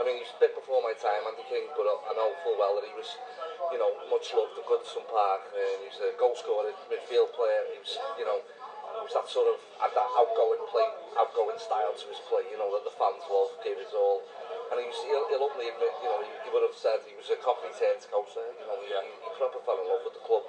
I mean, he was a bit before my time, Andy King, but I know full well that he was, you know, much loved at Goodison Park. And he was a goal scorer, midfield player. He was, you know, he was that sort of had that outgoing play, outgoing style to his play, you know, that the fans love, gave his all. and he was, he'll, he'll openly admit, you know, he, he would have said he was a coffee turned there. you know, he, yeah. he, he proper fell in love with the club.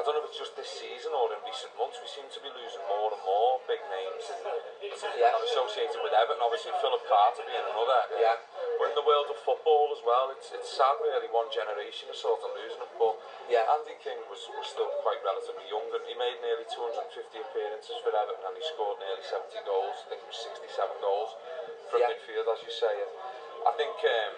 I don't know if it's just this season or in recent months, we seem to be losing more and more big names and yeah. associated with Everton. Obviously, Philip Carter being another. Yeah. But in the world of football as well, it's, it's sad really one generation is sort of losing them. But yeah. Andy King was, was still quite relatively young and he made nearly 250 appearances for Everton and he scored nearly 70 goals. I think it was 67 goals from yeah. midfield, as you say. And I think um,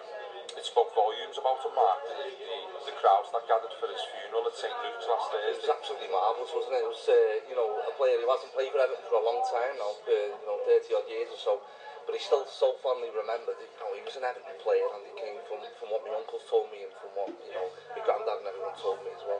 it spoke volumes about a man. The, the, the crowds that gathered for his funeral at St Luke's last day. It was absolutely marvellous, wasn't it? It was, uh, you know, a player who hasn't played for Everton for a long time now, for, you know, 30 odd years or so. But he's still so fondly remembered. You know, he was an Everton player and he came from, from what my uncle told me and from what, you know, my granddad and everyone told me as well.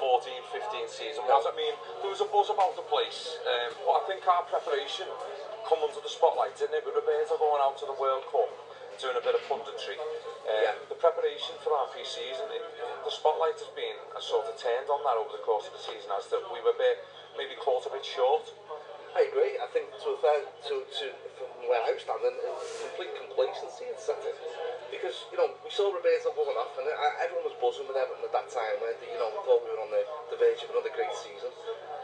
2014-15 season. No. As I mean, there was a buzz about the place, um, but I think our preparation come under the spotlight, didn't it? With Roberto going out to the World Cup, doing a bit of punditry. Um, yeah. The preparation for our pre-season, the spotlight has been sort of turned on that over the course of the season as that we were a bit, maybe caught a bit short. I agree. I think to that, to, to from where I stand, in, in uh, complete complacency and setting. Because, you know, we saw Roberto going off and uh, everyone was buzzing with Everton at that time they, you know, we thought we were on the, the verge of another great season.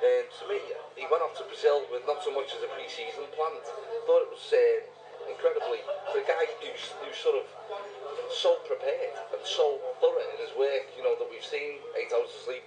And to me, he went off to Brazil with not so much as a pre-season planned. thought it was uh, incredibly, for a guy who's, who's sort of so prepared and so thorough in his work, you know, that we've seen eight hours of sleep,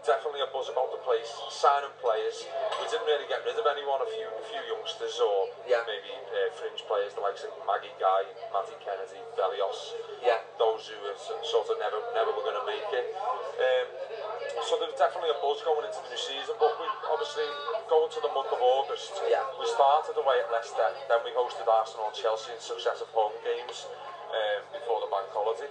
Definitely a buzz about the place. Signing players. We didn't really get rid of anyone. A few, a few youngsters or yeah. maybe uh, fringe players, the likes of Maggie Guy, Matty Kennedy, Velios. Yeah. Those who sort of never, never were going to make it. Um, so there's definitely a buzz going into the new season, but we obviously going to the month of August. Yeah. We started away at Leicester, then we hosted Arsenal and Chelsea in successive home games um, before the bank holiday.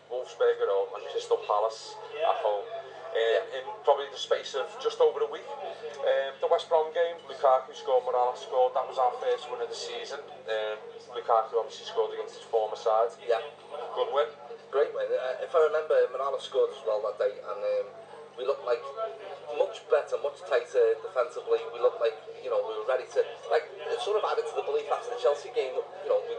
Wolfsburg at home, Crystal Palace at home. uh, in probably the space of just over a week. Um, the West Brom game, Lukaku scored, Morales scored. That was our first win of the season. Um, Lukaku obviously scored against his former side. Yeah. Good win. Great win. Uh, if I remember, Morales scored as well that day, and um, we looked like much better, much tighter defensively. We looked like you know we were ready to like it sort of added to the belief after the Chelsea game you know we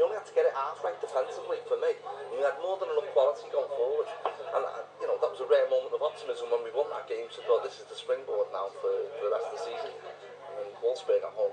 we only had to get it half right defensively for me. We had more than enough quality going forward. And, uh, you know, that was a rare moment of optimism when we won that game. So, thought, this is the springboard now for, for the rest of the season. And Wolfsburg at home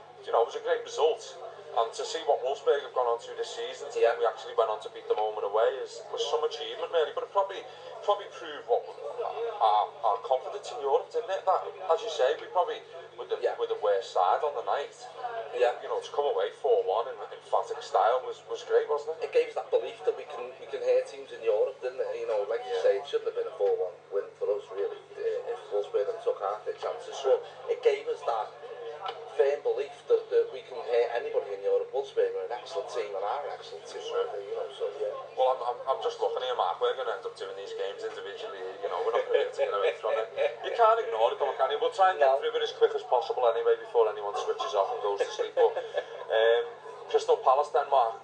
you know it was a great result. And to see what Wolfsburg have gone on to this season, yeah. we actually went on to beat them home and away, is was some achievement really. But it probably probably proved what our, our confidence in Europe, didn't it? That, as you say, we probably with the, yeah. with the worst side on the night. Yeah. You know, to come away 4-1 in emphatic style was, was great, wasn't it? It gave us that belief that we can we can hear teams in Europe, didn't it? You know, like yeah. you say, it shouldn't have been a 4-1 win for us, really, if Wolfsburg had took half their chances. So it gave us that firm belief that, that we can hurt anybody in the Europe Wolves we're an excellent team and are an excellent team already, you know, so yeah. Well, I'm, I'm, I'm just looking here, Mark, we're going to end up doing these games individually, you know, we're not going to get away from it. You can't ignore it, come on, can you? We'll try and get no. through it as quick as possible anyway before anyone switches off and goes to sleep, but um, Crystal Palace, then, Mark,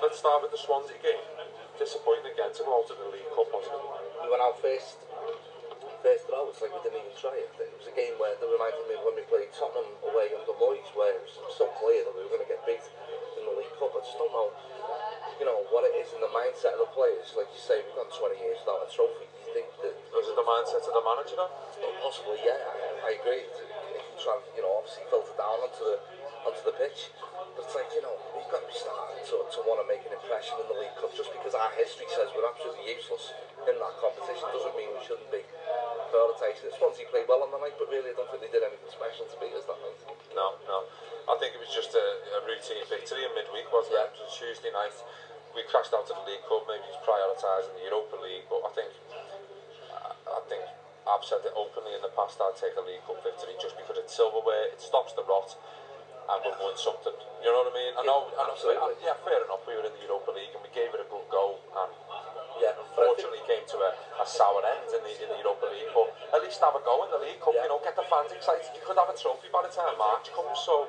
let's start with the Swansea game. Disappointing again to go out of the League Cup, wasn't it? We went out first, first draw, it's like we didn't even try it. It was a game where they reminded me of when we played Tottenham away under Moyes, where it was so clear that we were going to get beat in the League Cup. I just don't know you know, what it is in the mindset of the players. Like you say, we've gone 20 years without a trophy. Do you think that... Was it the mindset of the manager then? Well, oh, possibly, yeah. I, I agree. It can, you know, obviously filter down onto the, onto the pitch. But like, you know, we've got to be starting to, to want to make an impression in the League Cup. Just because our history says we're absolutely useless in that competition doesn't mean we shouldn't be prioritising it. Swansea played well on the night, but really I don't think they did anything special to beat us that night. No, no. I think it was just a, a routine victory in midweek, wasn't yeah. it? It was Tuesday night. We crashed out of the League Cup, maybe it's prioritising the Europa League, but I think I, I think I've said it openly in the past, I'd take a League Cup victory just because it's silverware, it stops the rot, and we'll win something. You know what I mean? I know, yeah, I know absolutely. Uh, yeah, fair enough, we were in the Europa League and we gave it a good goal and yeah, unfortunately came to a, a sour end in the, in the Europa League, but at least have a go in the League come, yeah. you know, get the fans excited. You could have a trophy by the time March comes, so...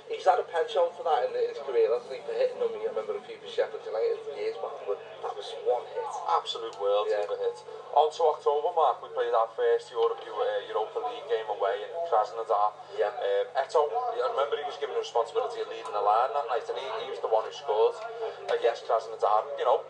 He's had a penchant for that in, his career, hasn't he, for hitting him. I remember a few for Sheffield United years back, but that was one hit. Absolute world yeah. of hit. On to October, Mark, we played our first Europe, uh, Europa League game away in Krasnodar. Yeah. Um, Eto, I remember he was given the responsibility of leading the line that night, and he he, was the one who scored. Uh, yes, Krasnodar, you know,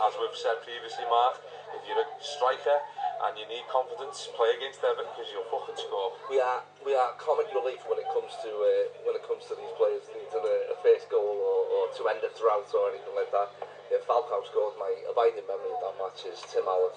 as we've said previously, Mark, you're a striker and you need confidence, play against Everton because you'll fucking score. We are we are comic relief when it comes to uh, when it comes to these players needing a, a first goal or, or to end a drought or anything like that. If Falcao scored, my abiding memory of that match is Tim Howard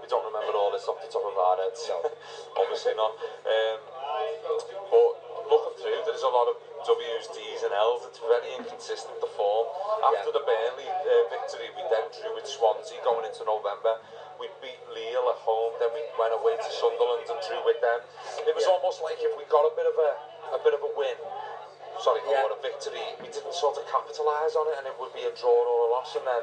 We don't remember all this off the top of our heads. No. obviously not. Um, there's a lot of W's, D's, and L's. It's very inconsistent, the form. After yeah. the Burnley uh, victory, we then drew with Swansea going into November. We beat Lille at home, then we went away to Sunderland and drew with them. It was yeah. almost like if we got a bit of a, a bit of a win, sorry, yeah. or a victory, we didn't sort of capitalise on it, and it would be a draw or a loss, and then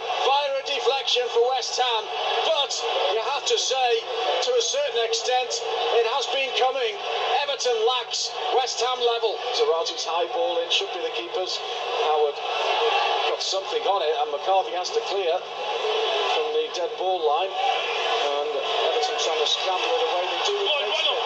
via a deflection for West Ham. But you have to say, to a certain extent, it has been coming Everton lacks West Ham level. Zarate's high ball in should be the keeper's. Howard got something on it, and McCarthy has to clear from the dead ball line. And Everton trying to scramble it away. They do. Lloyd, run up,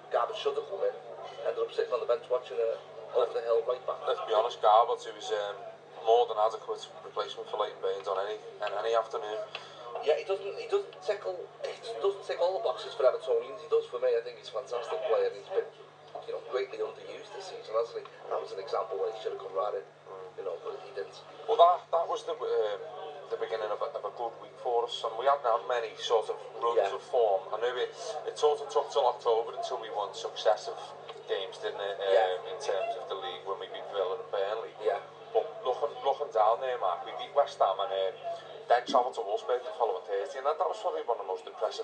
Garber should have come in. Ended up sitting on the bench watching it over the hill right back. Let's be honest, Garber, who was um, more than adequate replacement for Leighton Baines on any, on any afternoon. Yeah, he doesn't. He doesn't tick all. He doesn't tick all the boxes for Evertonians. He does for me. I think he's a fantastic player. He's been, you know, greatly underused this season. Actually, That was an example where he should have come right in. You know, but he didn't. Well, that that was the um, the beginning of a, of a good week for us, and we hadn't had many sort of runs yeah. of form. I know it. It sort of took till October until we won successive games, didn't it? Um, yeah. In terms of the league, when we beat Villa and Burnley. Yeah. But looking looking down there, Mark, we beat West Ham and. Uh, then travelled to Wolfsburg the following Thursday, and that, that was probably one of the most impressive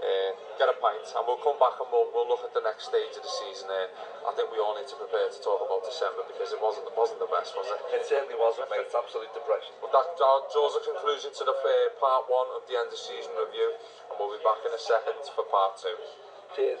Uh, get a pint, and we'll come back and we'll, we'll look at the next stage of the season. Uh, I think we all need to prepare to talk about December because it wasn't it wasn't the best, was it? It certainly wasn't, mate. It's absolute depression. But that draws a conclusion to the uh, part one of the end of season review, and we'll be back in a second for part two. Cheers.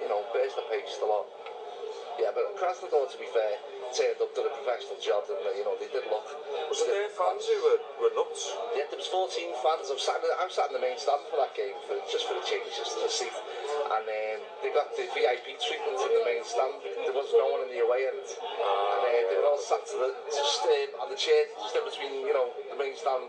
you know, burst the pace the lot. Yeah, but Krasnodar, to be fair, turned up to the professional job and, you know, they did look... Was it their fans who were, were nuts? Yeah, there was 14 fans. I'm sat, I'm sat in the main stand for that game, for, just for the change, just to see and um, they got the VIP treatment in the main stand. There was no one in the away end, and uh, they were all sat to the, just um, on the chair, just in between, you know, the main stand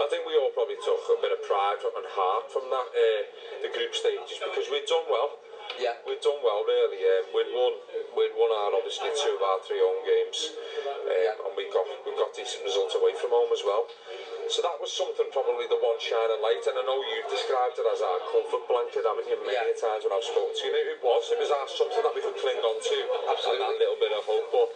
I think we all probably took a bit of pride and heart from that uh, the group stages because we'd done well yeah. we've done well really. Um, we'd won we'd won our obviously two of our three home games, uh, yeah. and we got we got decent results away from home as well. So that was something probably the one shining light, and I know you've described it as our comfort blanket, haven't you? Many yeah. times when I've spoken to you, it was. It was our, something that we could cling on to. Absolutely. And that little bit of hope. But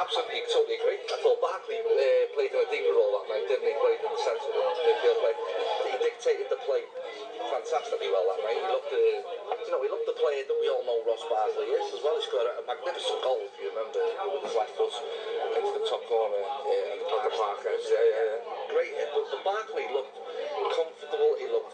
absolutely, totally agree. I thought Barkley uh, played in a deeper role that night, didn't he? Played in the centre of the midfield play. He dictated the play fantastically well that night. He looked the, you know, he looked the player that we all know Ross Barkley is as well. He scored a magnificent goal, if you remember, with his left foot into the top corner yeah, uh, at the Park. Yeah, yeah, yeah. Great hit, but, but Barkley looked comfortable. He looked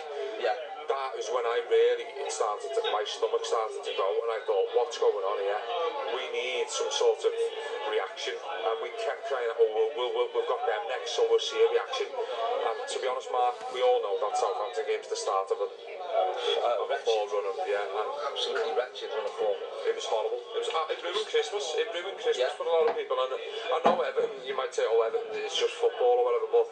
yeah, that is when I really started to, my stomach started to go, and I thought, what's going on here? We need some sort of reaction. And we kept trying. oh, we'll, we'll, we'll, we've got them next, so we'll see a reaction. And to be honest, Mark, we all know that Southampton game's the start of it. Uh, a poor run of, yeah, absolutely wretched run of form. It was horrible. It was it ruined Christmas. It ruined Christmas yeah. for a lot of people. And I know Everton, you might say, oh, Everton, it's just football or whatever, but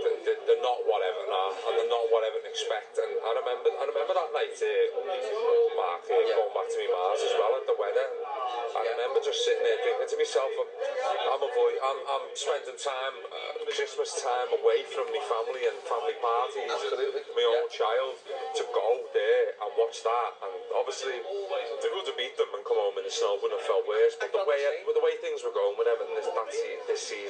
They, are they, not what Everton are, and they're not what Everton expect. And I remember, I remember that night, uh, Mark, uh, yeah. going back to me Mars as well, and the weather. I yeah. remember just sitting there thinking to myself, I'm, I'm I'm, I'm spending time, uh, Christmas time away from my family and family parties and my yeah. child to go there and watch that. And obviously, they would have beat them and come home in the snow wouldn't have felt worse. But the way, it, the way things were going with Everton this, that se- this season,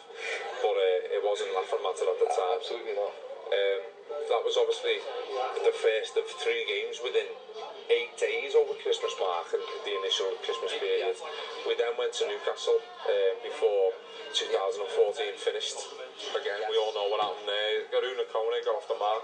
But uh, it wasn't laughing matter at the time. Absolutely not. Um, that was obviously the first of three games within eight days over Christmas Park and the initial Christmas period. We then went to Newcastle um, before 2014 finished. Again, yeah. we all know what happened there. Garuna Kone got off the mark.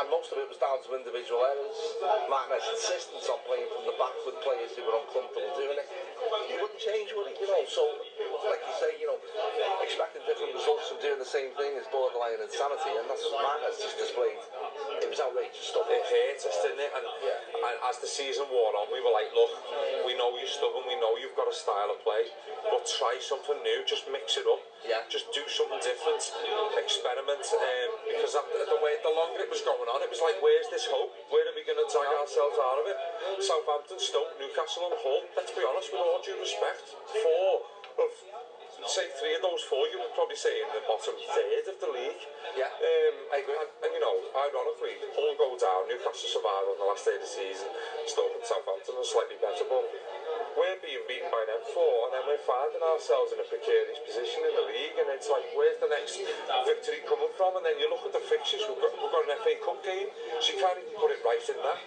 and most of it was down to individual errors. Martinez's insistence on playing from the back with players who were uncomfortable doing it. you wouldn't change, would it? You know, so like you say, you know, expecting different results from doing the same thing is borderline insanity, and that's what Matt just displayed. It was outrageous stuff. It hurt us, didn't it? And, yeah. and as the season wore on, we were like, look, we know you're stubborn, we know you've got a style of play, but try something new, just mix it up. Yeah. Just do something different, experiment, um, because the way the longer it was going on, it was like, where's this hope? Where are we going to drag ourselves out of it? Southampton, Stoke, Newcastle, and Hull. Let's be honest, we're all all due respect, four of say three of those four, you would probably say in the bottom third of the league. Yeah, um, I agree. And, and you know, ironically, all go down, Newcastle survive on the last day of the season, Stoke and Southampton are slightly better, but we're being beaten by them four, and then we're finding ourselves in a precarious position in the league, and it's like, where's the next victory coming from? And then you look at the fixtures, we've got, we've got an FA Cup game, she can't even put it right in that.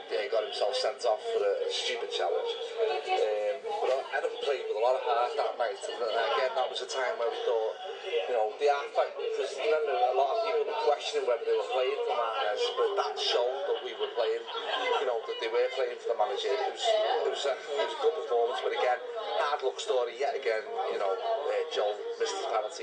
uh, got himself sent off for a, a stupid challenge. Um, but uh, Evan played with a lot of heart that night. And uh, again, that was a time where we thought, you know, the affect, because remember, a lot of people were questioning whether they were playing for Mares, but that showed that we were playing we're playing for the manager. It was, it was, a, it was a good performance, but again, bad luck story yet again. You know, uh, Joel missed his penalty,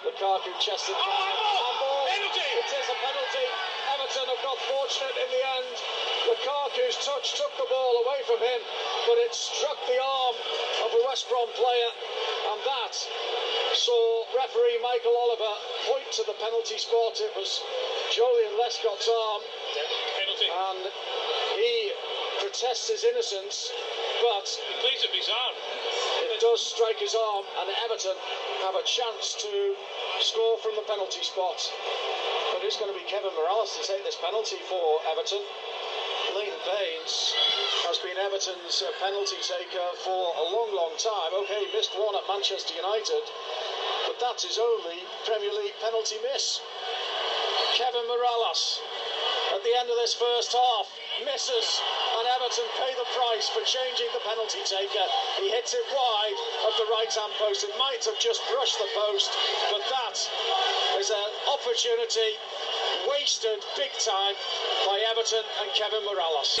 Lukaku chested. Oh, penalty! It is a penalty. Everton have got fortunate in the end. Lukaku's touch took the ball away from him, but it struck the arm of a West Brom player, and that saw referee Michael Oliver point to the penalty spot. It was Julian Lescott's arm, and he protests his innocence, but he pleads with his arm. It does strike his arm, and Everton have a chance to score from the penalty spot. But it's going to be Kevin Morales to take this penalty for Everton. Liam Baines has been Everton's uh, penalty taker for a long, long time. Okay, he missed one at Manchester United, but that's only Premier League penalty miss. Kevin Morales at the end of this first half misses and Everton pay the price for changing the penalty taker. He hits it wide of the right hand post. It might have just brushed the post, but that is an opportunity wasted big time by Everton and Kevin Morales.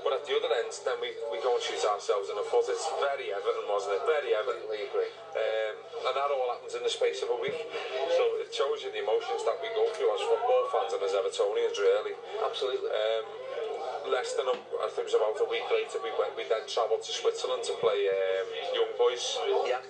But at the other end, then we, we go and shoot ourselves in the foot. It's very evident, wasn't it? Very evident. I agree. Um, and that all happens in the space of a week. So it shows you the emotions that we go through as football fans and as Evertonians, really. Absolutely. Um, less than a, I think it was about a week later, we went. We then travelled to Switzerland to play um, Young Boys. Yeah.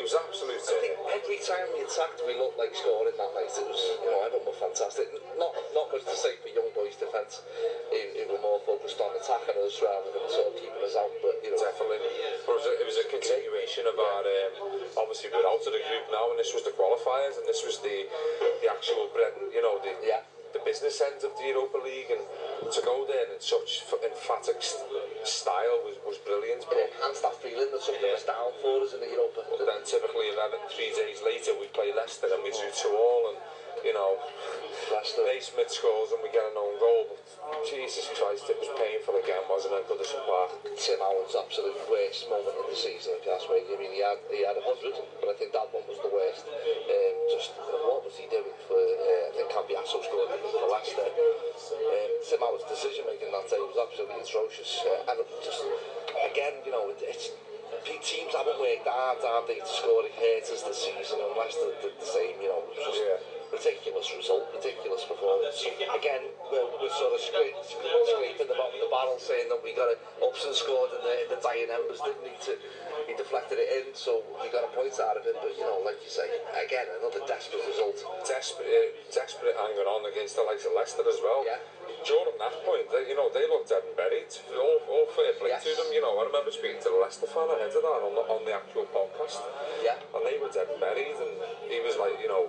It was absolute. I think every time we attacked, we looked like scoring that night. It was, you know, everyone were fantastic. Not not much to say for young boys' defence, It, it were more focused on attacking us rather than sort of keeping us out. But you know, definitely, but it was a, it was a continuation of our. Um, obviously, we're out of the group now, and this was the qualifiers, and this was the the actual, you know, the yeah the business end of the Europa League and to go there in such emphatic style was, was brilliant. But it enhanced that feeling that something yeah. was down for us in the Europa. But then typically 11, three days later we play Leicester and we drew two all and you know, Leicester. basement scores and we get an own goal. But Jesus Christ, it was painful again, wasn't it? Goodison Park. Tim Howard's absolute worst moment of the season, if you ask me. I mean, he had, he had 100, but I think that one was the worst. Um, just what was he doing for, uh, I think Cambiasso scored for Leicester. Um, Tim Howard's decision making that day was absolutely atrocious. Uh, and just, again, you know, it, it's teams haven't worked hard, hard they, to score against us this season unless are the same, you know. Just, yeah ridiculous result, ridiculous performance. Again, we're, we're sort of scra- scraping the bottom of the barrel, saying that we got it. Upson scored in the, in the dying embers, didn't he? To, he deflected it in, so we got a point out of it. But you know, like you say, again, another desperate result. Desperate, uh, desperate hanging on against the likes of Leicester as well. Yeah. Jordan, that point, they, you know, they looked dead and buried. All, all fair play yes. to them. You know, I remember speaking to the Leicester fan ahead of that on the, on the actual podcast. Yeah. And they were dead and buried, and he was like, you know,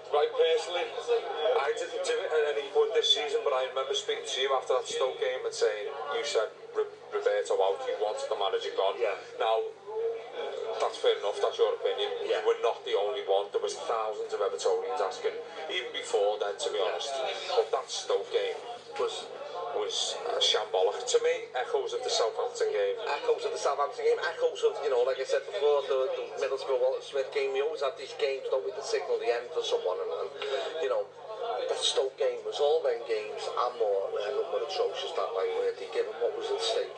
right personally, I didn't do it at any point this season, but I remember speaking to you after that Stoke game and saying, you said Roberto out, you wanted the manager gone. Yeah. Now, that's fair enough, that's your opinion. Yeah. You were not the only one. There was thousands of Evertonians asking, even before then, to be honest. But that Stoke game was was uh, shambolic to me. Echoes of the Southampton game. Echoes of the Southampton game. Echoes of you know, like I said before, the, the Middlesbrough Walter Smith game. we always had these games, don't we, the signal the end for someone, and, and you know, the Stoke game was all them games and more. And were atrocious that like where they? Given what was at stake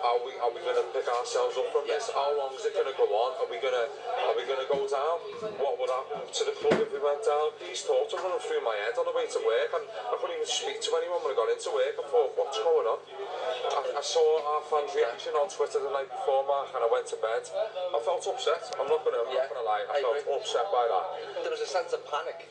Are we are we going to pick ourselves up from this? How long is it going to go on? Are we going to are we going to go down? What would happen to the club if we went down? These thoughts are running through my head on the way to work, and I couldn't even speak to anyone when I got into work. I thought, what's going on? I, I saw our fans' reaction on Twitter the night before, Mark, and I went to bed. I felt upset. I'm not going to yeah, lie. I, I felt agree. upset by that. There was a sense of panic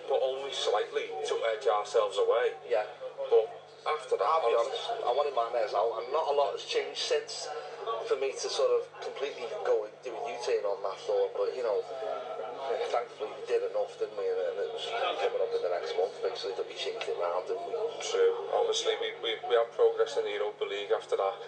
but only slightly to edge ourselves away. Yeah. But after that, I'll be honest, I wanted my mares out, and not a lot has changed since for me to sort of completely go and do a U turn on that thought, but you know, thankfully we did enough, didn't we? And, and it was coming up in the next month, basically, that we changed it round, didn't we? True. Obviously, we, we, we had progress in the Europa League after that.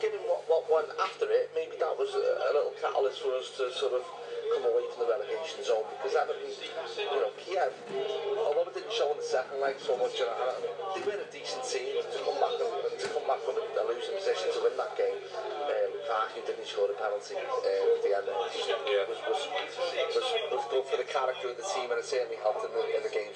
given what, what went after it, maybe that was a, a little catalyst for us to sort of come away from the relegation zone because that would be, you know, Kiev, although it didn't show in the second leg so much, you know, they were a decent team to come back and, to come back from a, losing position to win that game. Um, Parky didn't score a penalty um, at the end. It was, yeah. was, was, was, was good for the character of the team and it certainly helped in the, in the games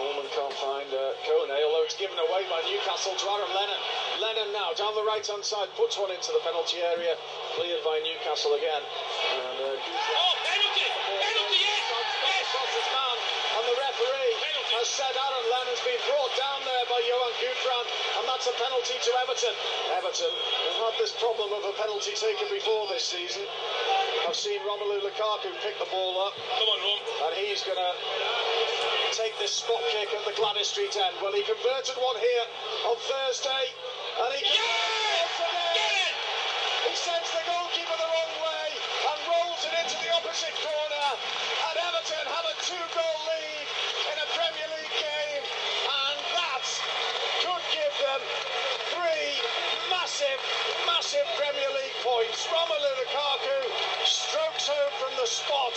Norman can't find uh, Kone, although it's given away by Newcastle to Aaron Lennon. Lennon now down the right-hand side, puts one into the penalty area, cleared by Newcastle again. And, uh, oh, penalty! Penalty, yes! Yes! Man, and the referee penalty. has said Aaron Lennon's been brought down there by Johan Gutbrand, and that's a penalty to Everton. Everton have had this problem of a penalty taken before this season. I've seen Romelu Lukaku pick the ball up. Come on, Rom. And he's going to take this spot kick at the Gladys Street end. Well, he converted one here on Thursday, and he. Yeah! it! He sends the goalkeeper the wrong way and rolls it into the opposite corner. And Everton have a two goal lead in a Premier League game, and that could give them three massive, massive Premier League points. Romelu Lukaku strokes home from the spot,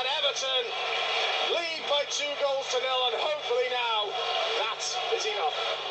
and Everton lead by two goals to nil, and hopefully now that is enough.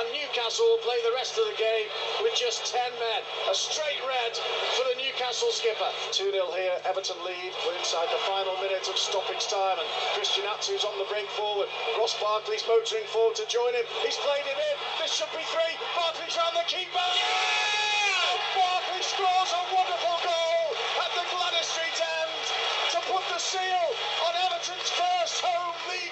and Newcastle will play the rest of the game with just 10 men. A straight red for the Newcastle skipper. 2-0 here, Everton lead. We're inside the final minute of stoppage time and Christian Atsu's on the break forward. Ross Barkley's motoring forward to join him. He's played it in. This should be three. Barkley's round the keeper. Yeah! Barkley scores a wonderful seal on Everton's first home league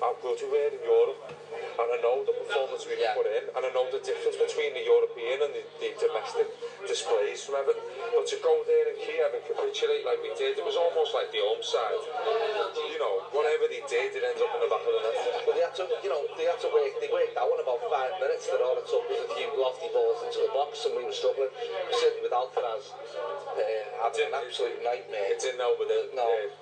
how good to were in Europe. And I know the performance we yeah. put in, and I know the difference between the European and the, the domestic displays from Everton. But to go there in Kiev and capitulate like we did, it was almost like the home side. You know, whatever they did, it ends up in the back of the net. But they had to, you know, they had to work, they worked that one about five minutes, that all it took was a few lofty balls into the box, and we were struggling. Certainly with Alcaraz, uh, had an absolute nightmare. It didn't with it, no. uh,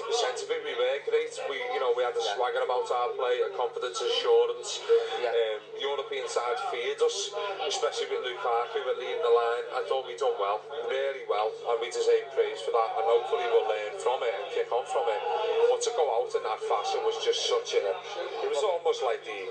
of it, we were great. We, you know, we had a yeah. swagger about our play, a confidence, assurance. Yeah. Um, European side feared us, especially with Lukaku and leading the line. I thought we done well, really well, and we deserve praise for that. And hopefully we'll learn from it and kick on from it. But to go out in that fashion was just such a, it was almost like the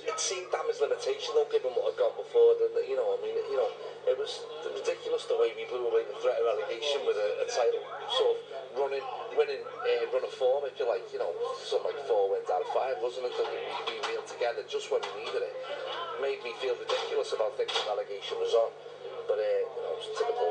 it seemed damage limitation though, given what had gone before. Then you know, I mean, you know. It was the ridiculous the way we blew away the threat of relegation with a, a title sort of running, winning uh, run of form, if you like, you know, something like four wins out of five, wasn't it? Because we, we reeled together just when we needed it. Made me feel ridiculous about thinking relegation was on. But uh, you know, it was typical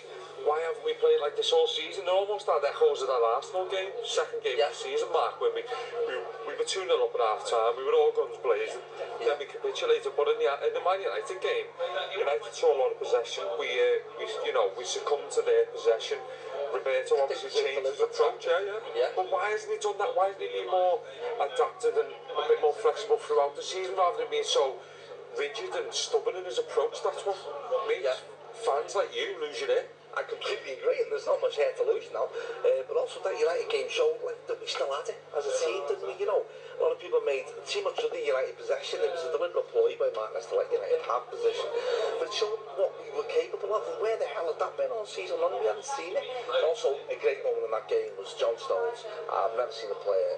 why haven't we played like this all season? They almost had echoes of that Arsenal game, second game yeah. of the season, Mark, when we, we, we were 2 0 up at half time, we were all guns blazing, yeah. then we capitulated. But in the, in the Man United game, United saw a lot of possession, we, uh, we, you know, we succumbed to their possession. Roberto obviously changed his approach, yeah, yeah, yeah. But why hasn't he done that? Why hasn't he been more adapted and a bit more flexible throughout the season rather than being so rigid and stubborn in his approach? That's what makes yeah. fans like you lose your head. I completely agree, and there's not much hair to lose now. Uh, but also that United game showed like, that we still had it as a team, didn't we? You know, a lot of people made too much of the United possession. It was a deliberate ploy by Martinez to let United have possession, but it showed what we were capable of. And where the hell had that been all season long? We hadn't seen it. And also, a great moment in that game was John Stones. I've never seen a player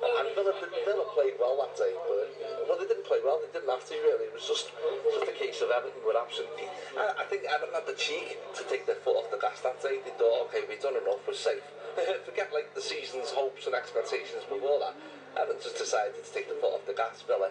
and Villa, Villa played well that day, but well they didn't play well. They didn't have to really. It was just just a case of Everton were absolutely I, I think Everton had the cheek to take their foot off the gas that day. They thought, okay, we've done enough. We're safe. Forget like the season's hopes and expectations before that and I just decided to take the foot off the gas really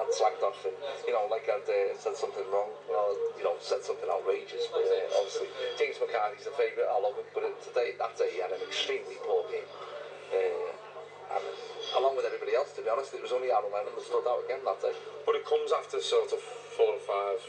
and slagged off and, you know, like I'd uh, said something wrong or, you know, said something outrageous. But uh, obviously, James McCarthy's a favourite, I love him, but today, that day he had an extremely poor game. Uh, and along with everybody else, to be honest, it was only Aaron Lennon that stood out again that day. But it comes after sort of four or five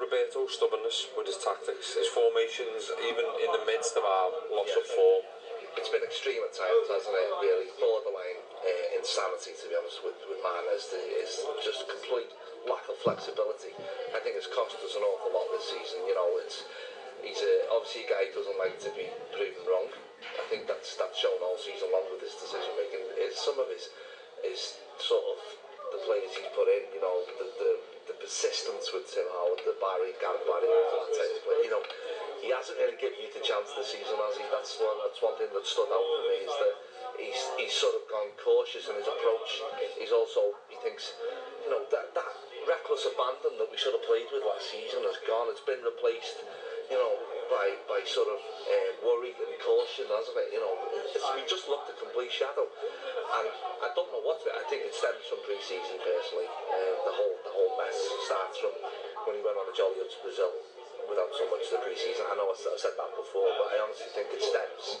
Roberto's stubbornness with his tactics, his formations, even in the midst of our loss yeah. of form, it's been extreme at times, hasn't it? Really borderline uh, insanity, to be honest, with, with Martinez. It's just complete lack of flexibility. I think it's cost us an awful lot this season. You know, it's he's a, obviously a guy who doesn't like to be proven wrong. I think that's that's shown all season long with his decision making. Is some of his is sort of the players he's put in. You know, the, the persistence with Tim Howard, the Barry, Gareth Barry, all that type of player. You know, he hasn't really given you the chance this season, has he? That's one, that's one thing that stood out for me is that he's, he's sort of gone cautious in his approach. He's also, he thinks, you know, that, that reckless abandon that we sort of played with last season has gone. It's been replaced you know, by, by sort of uh, um, worry and caution as of it, you know. we just looked a complete shadow. And I don't know what, I think it stems from pre-season personally. Uh, the whole the whole mess starts from when he went on a jolly up to Brazil without so much the pre-season. I know I said that before, but I honestly think it stems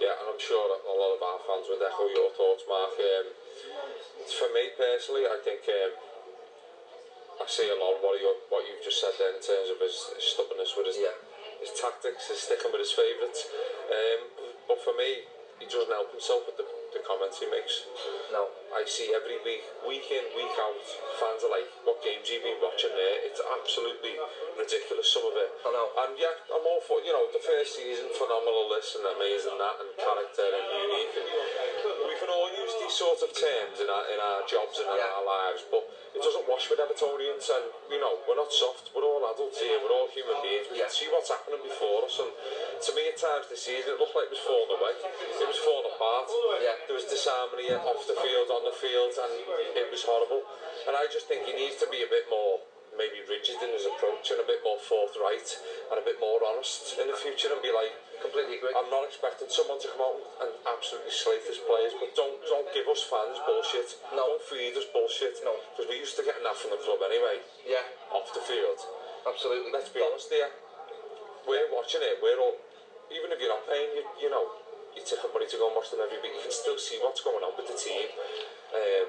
yeah, and I'm sure a lot of our fans would echo your thoughts, Mark. Um, for me personally, I think um, I see a lot of what, you, what you've just said there in terms of his, his stubbornness with his, yeah. his tactics, his sticking with his favourites. Um, but for me, he doesn't help himself with the the comments he makes. Now, I see every week, week in, week out, fans are like, what games have you been watching there? It's absolutely ridiculous, some of it. I know. And yeah, I'm all for, you know, the first season, phenomenal this and amazing that and character and unique and used these sort of terms in our, in our jobs and in yeah. our lives, but it doesn't wash with Evertonians, and you know, we're not soft, we're all adults here, we're all human beings, we yeah. can see what's happening before us, and to me at times this season it looked like it was falling away, it was falling apart, yeah. there was disharmony off the field, on the field, and it was horrible, and I just think he needs to be a bit more maybe rigid in his approach and a bit more forthright and a bit more honest in the future and be like, completely agree. I'm not expecting someone to come out and absolutely slate his players, but don't don't give us fans bullshit. No. Don't feed us bullshit. No. Because we used to get enough from the club anyway. Yeah. Off the field. Absolutely. Let's be honest here. We're watching it. We're all, even if you're not paying, you, you know, you take up money to go and watch them every week. You can still see what's going on with the team. Um,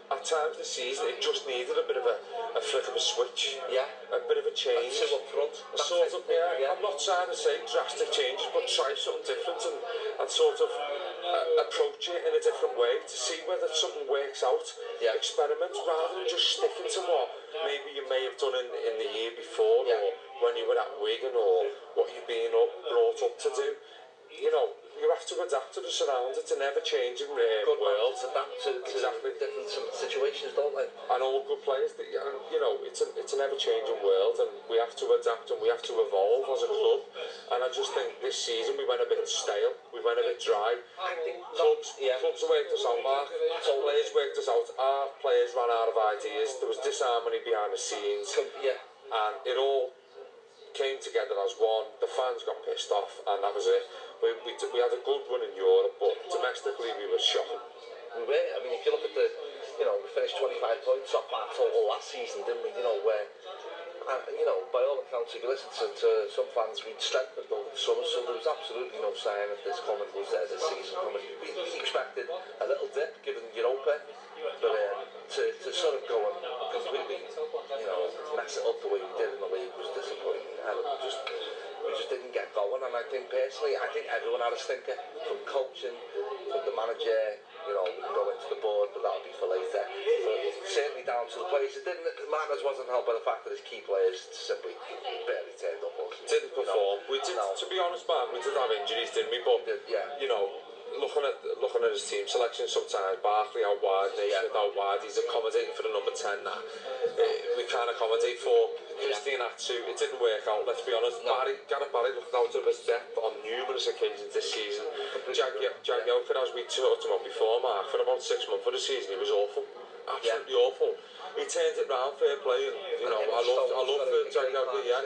at times the season, it just needed a bit of a, a flick of a switch. Yeah. A bit of a change. A up front. A sort of, yeah, yeah. I'm not trying to say drastic changes, but try something different. And I and sort of uh, approach it in a different way to see whether something works out. Yeah. Experiment rather than just sticking to what maybe you may have done in, in the year before yeah. or when you were at Wigan or what you've been up, brought up to do. You know, you have to adapt to the surroundings. It's a ever-changing uh, good world. Good adapt to, to exactly. different situations, don't they? And all good players, that, you know, it's, a, it's an ever-changing world and we have to adapt and we have to evolve as a club. And I just think this season we went a bit stale, we went a bit dry. Clubs, yeah. clubs worked us out, so Players worked us out. Our players ran out of ideas. There was disharmony behind the scenes. Yeah. And it all came together as one. The fans got pissed off and that was it we, we, we had a good run in Europe, but domestically we were shocking. We were, I mean, if you look at the, you know, we finished 25 points off our total last season, didn't we? You know, where, uh, you know, by all accounts, if you listen to, to some fans, we'd strengthened over the summer, so there was absolutely no sign of this coming, was there, this season coming. We, we expected a little dip, given Europa, but um, to, to sort of go and completely, you know, mess it up the way we did in the league was disappointing. I just we just didn't get going. And I think personally, I think everyone had a stinker from coaching, from the manager. You know, we can go into the board, but that'll be for later. But certainly down to the players. It didn't. matters wasn't helped by the fact that his key players simply barely turned up. Didn't perform. You know, we did. No. To be honest, man, we did have injuries, didn't we? But did, yeah. You know, looking at looking at his team selection sometimes, Barkley out wide, they yeah. out wide, he's accommodating for the number 10 now. It, eh, we can't accommodate for Christine yeah. at two. It didn't work out, let's be honest. No. Barry, Gareth Barry looked out of his depth on numerous occasions this season. Jack Jack Jagielka, Jag as we talked about before, Mark, for about six months for the season, he was awful. absolutely yeah. awful. He turned it round, fair play. And, you know, I love I love for Jack yeah.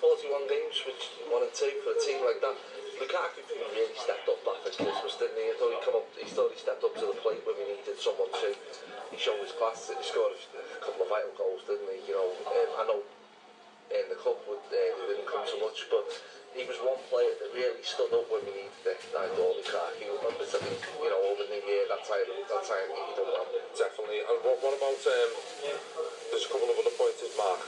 41 games, which one and two for a team like that. Lukaku didn't really stepped up back at Christmas, didn't he? I thought he'd come up, he thought he stepped up to the plate when we needed someone to. He showed his class, he scored a couple of vital goals, didn't he? You know, um, I know in um, the cup, would, uh, they didn't come so much, but he was one player that really stood up when we needed it. I all the crack, he was, but I think, you know, over the year, that time, that time he done well. Definitely. And what, what about, um, there's a couple of other pointers, Mark,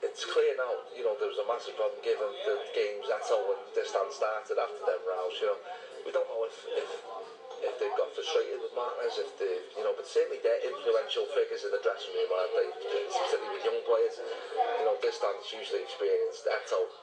it's clear now, you know, there was a massive problem given the games at all when this stand started after them rows, you know. We don't know if, if if they've got frustrated with matters, if they, you know, but certainly they're influential figures in the dressing room, aren't they? Particularly with young players, you know, this is usually experienced. Eto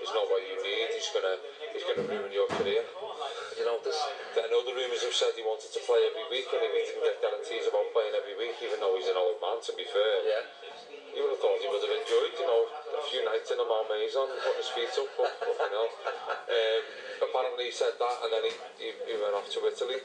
is not what you need. He's gonna he's gonna ruin your career. You know this. Then other rumours have said he wanted to play every week and if he didn't get guarantees about playing every week, even though he's an old man. To be fair. Yeah you would have thought he would have enjoyed, you know, a few nights in a Malmaison, putting his feet up, but fucking hell. Um, apparently he said that and then he, he, he went off to Italy.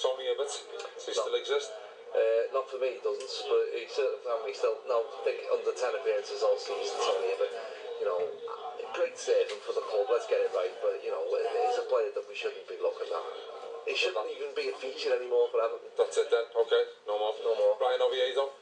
Tony Abbott, he still exist? Uh, not for me, he doesn't, but he certainly, he still, no, I think under 10 appearances also, he's Tommy Abbott. You know, great save for the club, let's get it right, but you know, he's a player that we shouldn't be looking at. He shouldn't even be a feature anymore for Everton. That's it then, okay, no more. No more. Brian Oviedo?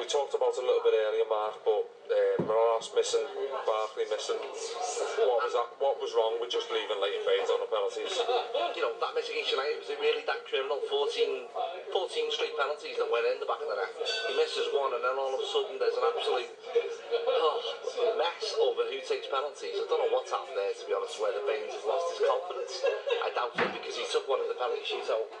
we talked about a little bit earlier, Mark, but uh, um, Manolas missing, Barkley missing. What was that? What was wrong with just leaving late Baines on the penalties? You know that miss against United was it really that criminal. 14, 14 straight penalties that went in the back of the net. He misses one, and then all of a sudden there's an absolute oh, mess over who takes penalties. I don't know what's happened there to be honest. Where the Baines has lost his confidence, I doubt it because he took one of the penalty out.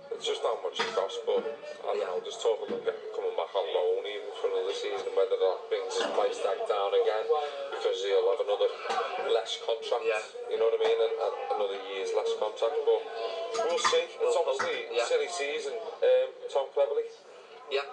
It's just how much it costs, but I don't know. talk about him coming back on loan even for another season, whether that brings his price tag down again because he'll have another less contract. Yeah. You know what I mean? And, and another year's less contract, but we'll see. It's obviously silly season. Um, Tom Cleverly. Yeah.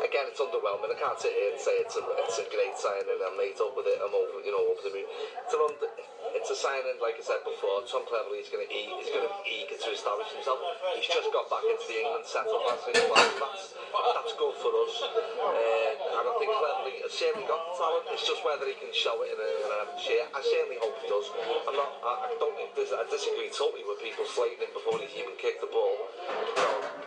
Again, it's underwhelming. I can't sit here and say it's a, it's a great signing. I'm made up with it. I'm over, you know, over the moon. It's an under, it's a signing, like I said before. Tom Cleverley is going to eat. He's going to be eager to establish himself. He's just got back into the England setup last That's, that's good for us. Uh, and I think Cleverley, has certainly got the talent. It's just whether he can show it in, a, in an I certainly hope he does. I'm not. I, I don't. I disagree totally with people slating him before he's even kicked the ball. You know,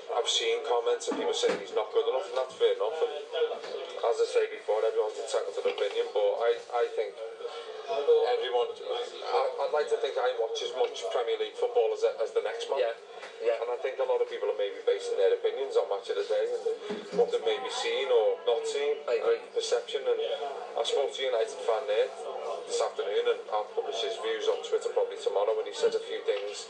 I've seen comments of people saying he's not good enough, and that's fair enough. And as I say before, everyone's entitled to an opinion, but I, I think everyone. Uh, I, would like to think I watch as much Premier League football as, as the next man. Yeah. Yeah. And I think a lot of people are maybe basing their opinions on match of the day and what may maybe seen or not seen. I agree. And perception. And I spoke to United fan there this afternoon and I'll publish his views on Twitter probably tomorrow and he said a few things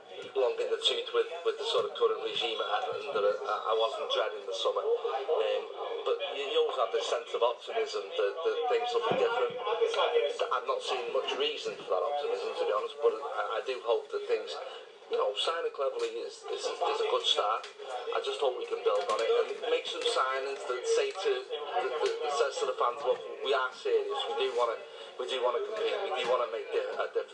long in the tooth with, with the sort of current regime I had under I wasn't dreading the summer. Um, but you, you, always have this sense of optimism that, that, things will be different. I've not seen much reason for that optimism, to be honest, but I, I do hope that things you know, signing cleverly is, is, is, a good start. I just hope we can build on it and make some signings that say to that, that says to the fans, look, we are serious. We do want to we do want to compete, we do want to make a difference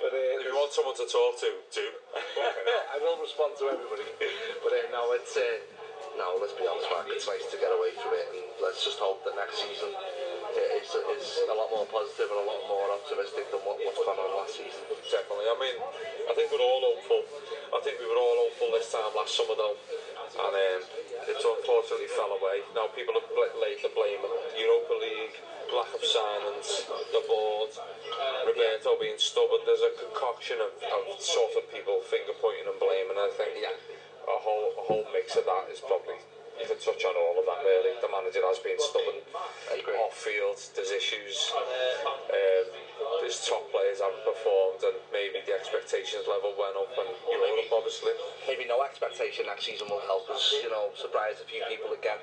But uh, if you want someone to talk to, do. I will respond to everybody. But uh, no, it's. Uh, no, let's be honest, Mark. It's nice to get away from it, and let's just hope that next season it's, is a lot more positive and a lot more optimistic than what, what's gone on last season. Definitely. I mean, I think we're all hopeful. I think we were all hopeful this time last summer though. And um, it unfortunately fell away. Now people have laid the blame on Europa League, lack of signings, the board, Roberto being stubborn. There's a concoction of, of sort of people finger pointing and blaming. I think yeah, a whole a whole mix of that is probably you touch on all of that really. The manager has been stubborn. Off field, there's issues. Um, there's top players haven't performed, and maybe the expectations level went up. And you know, maybe, obviously, maybe no expectation that season will help us. You know, surprise a few people again.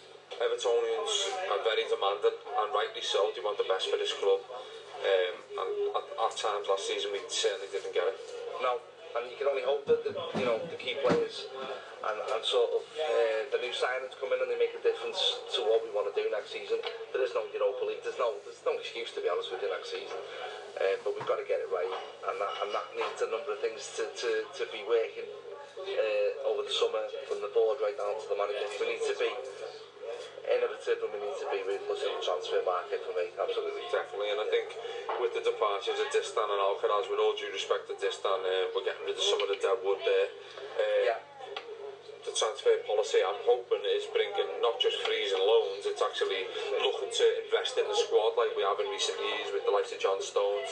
Evertonians are very demanding, and rightly so. They want the best for this club. Um, and at, at times last season, we certainly didn't get it. No, and you can only hope that the, you know the key players and, and sort of uh, the new signings come in and they make a difference to what we want to do next season. But there's no Europa League. There's no there's no excuse to be honest with you next season. Uh, but we've got to get it right, and that and that needs a number of things to to, to be working uh, over the summer from the board right down to the manager. We need to be innovative and we need to be us in the transfer market for me. Absolutely, definitely. And I think with the departures of Distan and Alcaraz, with all due respect to Distan, uh, we're getting rid of some of the wood there. Uh, yeah. The transfer policy I'm hoping is bringing not just freezing loans, it's actually looking to invest in the squad like we have in recent years with the likes of John Stones,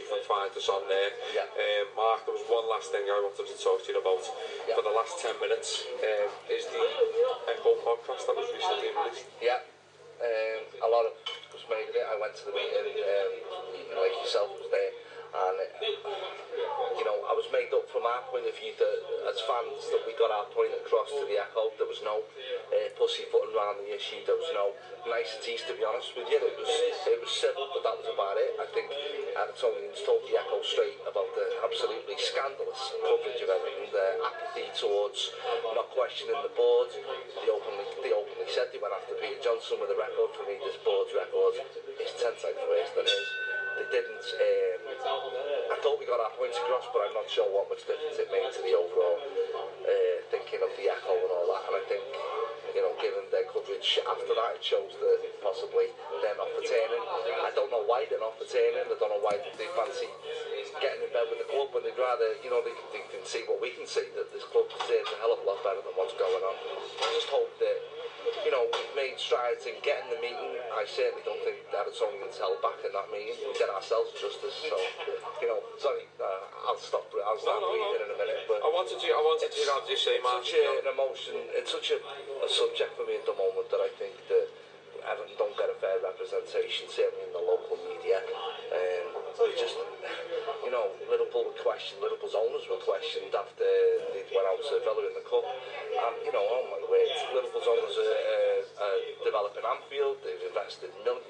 you can find us on there. Yeah. Um, Mark, there was one last thing I wanted to talk to you about. Yeah. For the last 10 minutes, um, is the Echo podcast that was recently released. Yeah. Um, a lot of us made it. I went to the meeting, um, like yourself was there. And, uh, you know, I was made up from our point of view that as fans that we got our point across to the Echo. There was no uh, pussyfooting around the issue. There was no niceties, to be honest with you. It was, it was civil, but that was about it. I think Anatolian's uh, told the Echo straight about the absolutely scandalous coverage of everything, the apathy towards not questioning the board. the openly, the openly said they went after Peter Johnson with a record for me. This board's record is 10 times worse than his it didn't. Um, I thought we got our points across, but I'm not sure what much difference it made to the overall uh, thinking of the echo and all that. And I think, you know, given their coverage after that, it shows that possibly they're not pertaining. I don't know why they're not pertaining. I don't know why they fancy getting in bed with the club when they'd rather, you know, they can, they can see what we can see that this club deserves a hell of a lot better than what's going on. I just hope that you know, we've made strides in getting the meeting. I certainly don't think that it's only tell back in that meeting we get ourselves justice. So, you know, sorry, uh, I'll stop. I'll stop no, no, no. in a minute. But I wanted to. I wanted to have you say, It's Such a, an emotion. It's such a, a subject for me at the moment that I think that Everton don't get a fair representation, certainly in the local media. Um, We just, you know, Liverpool were questioned, Liverpool's owners were questioned after they went out to Villa in the Cup. And, you know, oh my word, Liverpool's owners are, uh, are, developing Anfield, they've invested millions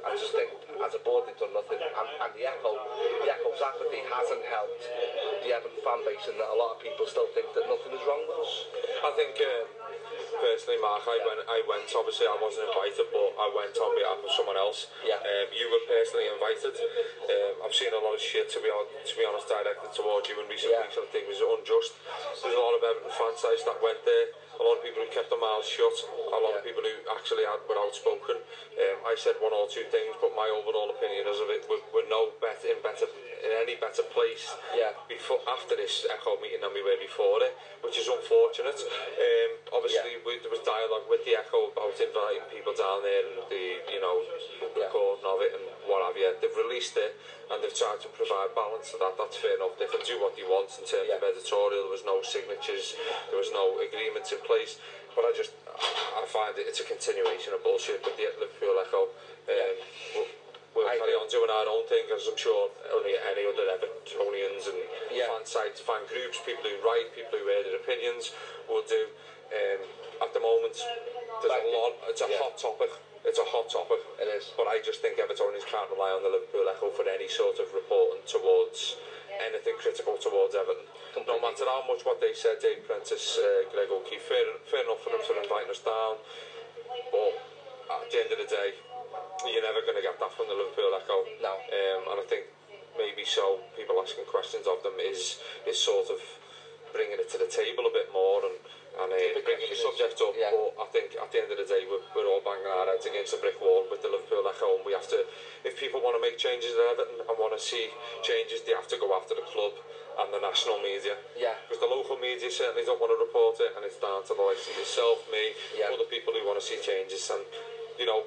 I just think as a board they've done nothing. And, and the echo, the echo's apathy hasn't helped the Everton fan base, and that a lot of people still think that nothing is wrong with us. I think. uh, personally, Mark, I went, I went, obviously I wasn't invited, but I went on behalf of someone else. Yeah. Um, you were personally invited. Um, I've seen a lot of shit, to be, on, to be honest, directed towards you in recent yeah. weeks, I think was unjust. There's a lot of Everton sites that went there a lot of people who kept their mouths shut, a lot yeah. of people who actually had were outspoken. Um, I said one or two things, but my overall opinion is of it we're, we're no better in better in any better place yeah. before after this echo meeting than we were before it, which is unfortunate. Um, obviously, yeah. we, there was dialogue with the echo about inviting people down there and the you know the yeah. recording of it and what have you. They've released it and they've tried to provide balance to that. That's fair enough. They can do what they want in terms yeah. of editorial. There was no signatures. There was no agreements in place. But I just, I find it, it's a continuation of bullshit But the Liverpool Echo. Um, yeah. We'll, we carry on doing our own thing, as I'm sure only any other Evertonians and yeah. fan sites, fan groups, people who write, people who air their opinions will do. Um, at the moment, there's a lot. It's a yeah. hot topic. it's a hot topic, it is, but I just think Everton can't rely on the Liverpool Echo for any sort of reporting towards anything critical towards Everton. Completely. No matter how much what they said, Dave Prentice, uh, Greg O'Keefe, fair, fair enough for them to invite us down, but at the end of the day, you're never going to get that from the Liverpool Echo. No. Um, and I think maybe so, people asking questions of them is, is sort of bringing it to the table a bit more and And, uh, bringing the subject up, yeah. but I think at the end of the day, we're, we're all banging our heads against a brick wall with the Liverpool at home. We have to, if people want to make changes at Everton and want to see changes, they have to go after the club and the national media. Yeah. Because the local media certainly don't want to report it, and it's down to the likes of yourself, me, yeah. other people who want to see changes, and you know,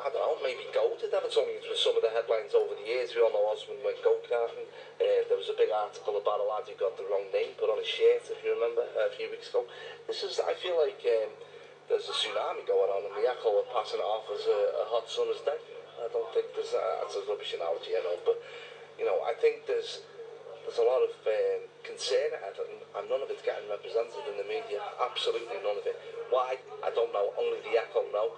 I don't know, maybe goat had ever something. With some of the headlines over the years, we all know Osman went go karting. Uh, there was a big article about a lad who got the wrong name put on his shirt, if you remember, a few weeks ago. This is, I feel like um, there's a tsunami going on, and the echo, are passing it off as a, a hot summer's day. I don't think there's a, that's a rubbish analogy, I know, but you know, I think there's there's a lot of um, concern at it, and none of it's getting represented in the media. Absolutely none of it. Why? I don't know. Only the Echo know.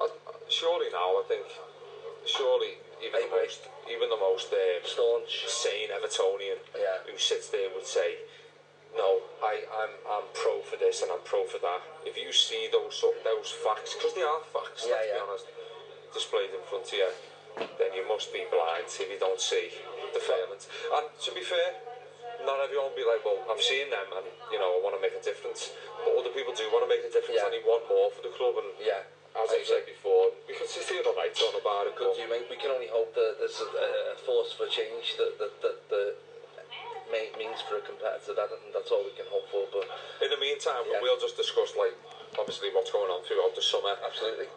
I, uh, surely now I think surely even the most, even the most um, staunch, sane Evertonian yeah. who sits there would say, "No, I, I'm, I'm pro for this and I'm pro for that." If you see those those facts, because they are facts, yeah, let's yeah. be honest, displayed in front of you, then you must be blind if you don't see the failings. And to be fair, not everyone will be like, well, I've seen them and, you know, I want to make a difference. But other people do want to make a difference yeah. and they want more for the club. And yeah. as I've said before, we can see the light on the bar. Good you, mate. We can only hope that there's a, a force for change that that that, that means for a competitor. That, that's all we can hope for. But in the meantime, yeah. we'll just discuss like obviously what's going on throughout the summer. Absolutely.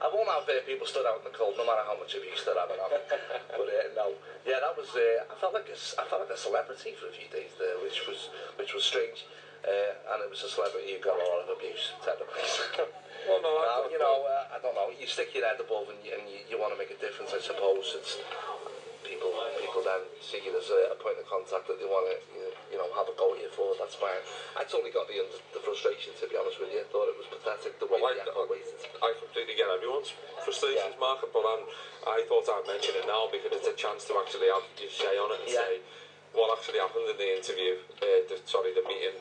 I won't have uh, people stood out in the cold, no matter how much abuse they're having. but uh, no, yeah, that was. Uh, I felt like a, I felt like a celebrity for a few days there, which was which was strange. Uh, and it was a celebrity who got a lot of abuse, technically. well, no, now, you know, uh, I don't know. You stick your head above, and you, and you, you want to make a difference. I suppose it's people people then see you as a, a point of contact that they want to. You know, you know, have a go here for that's fine. I totally got the, the frustration, to be honest with you. I thought it was pathetic the way well, I, the I, waited. I completely get everyone's frustrations, yeah. Mark, but I'm, I thought I'd mention it now because it's a chance to actually have your say on it and yeah. say what actually happened in the interview, uh, the, sorry, the meeting,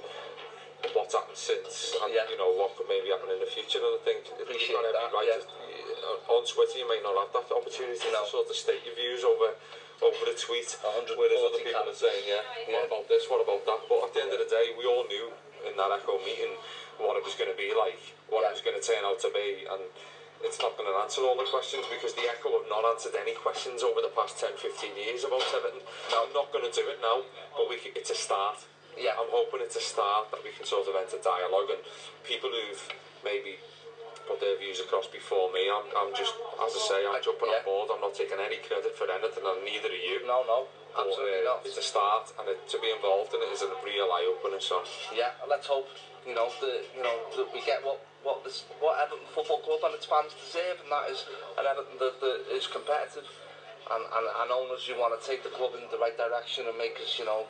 what's happened since, and yeah. you know, what could maybe happen in the future. And I think Appreciate you've got every that, right yeah. to, uh, on Twitter you may not have that opportunity no. to sort of state your views over over a tweet, whereas other people are saying, yeah, what about this, what about that? But at the end of the day, we all knew in that Echo meeting what it was going to be like, what yeah. it was going to turn out to be, and it's not going to answer all the questions because the Echo have not answered any questions over the past 10, 15 years about Everton. Now, I'm not going to do it now, but we it's a start. Yeah. I'm hoping it's a start that we can sort of enter dialogue and people who've maybe put their views across before me. I'm, I'm just, as I say, I'm jumping yeah. on board. I'm not taking any credit for anything, and neither are you. No, no, absolutely but, uh, not. It's a start, and it, to be involved in it is a real eye opener. So yeah, let's hope you know that you know that we get what what this what Everton Football Club and its fans deserve, and that is an Everton that, that is competitive, and, and and owners you want to take the club in the right direction and make us you know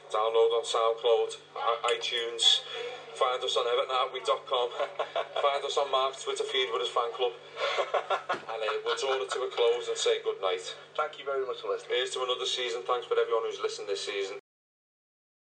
download on SoundCloud, iTunes, find us on EvertonHardwick.com, find us on Mark's Twitter feed with his fan club, and uh, we'll draw it to a close and say good night. Thank you very much for listening. Here's to another season. Thanks for everyone who's listened this season.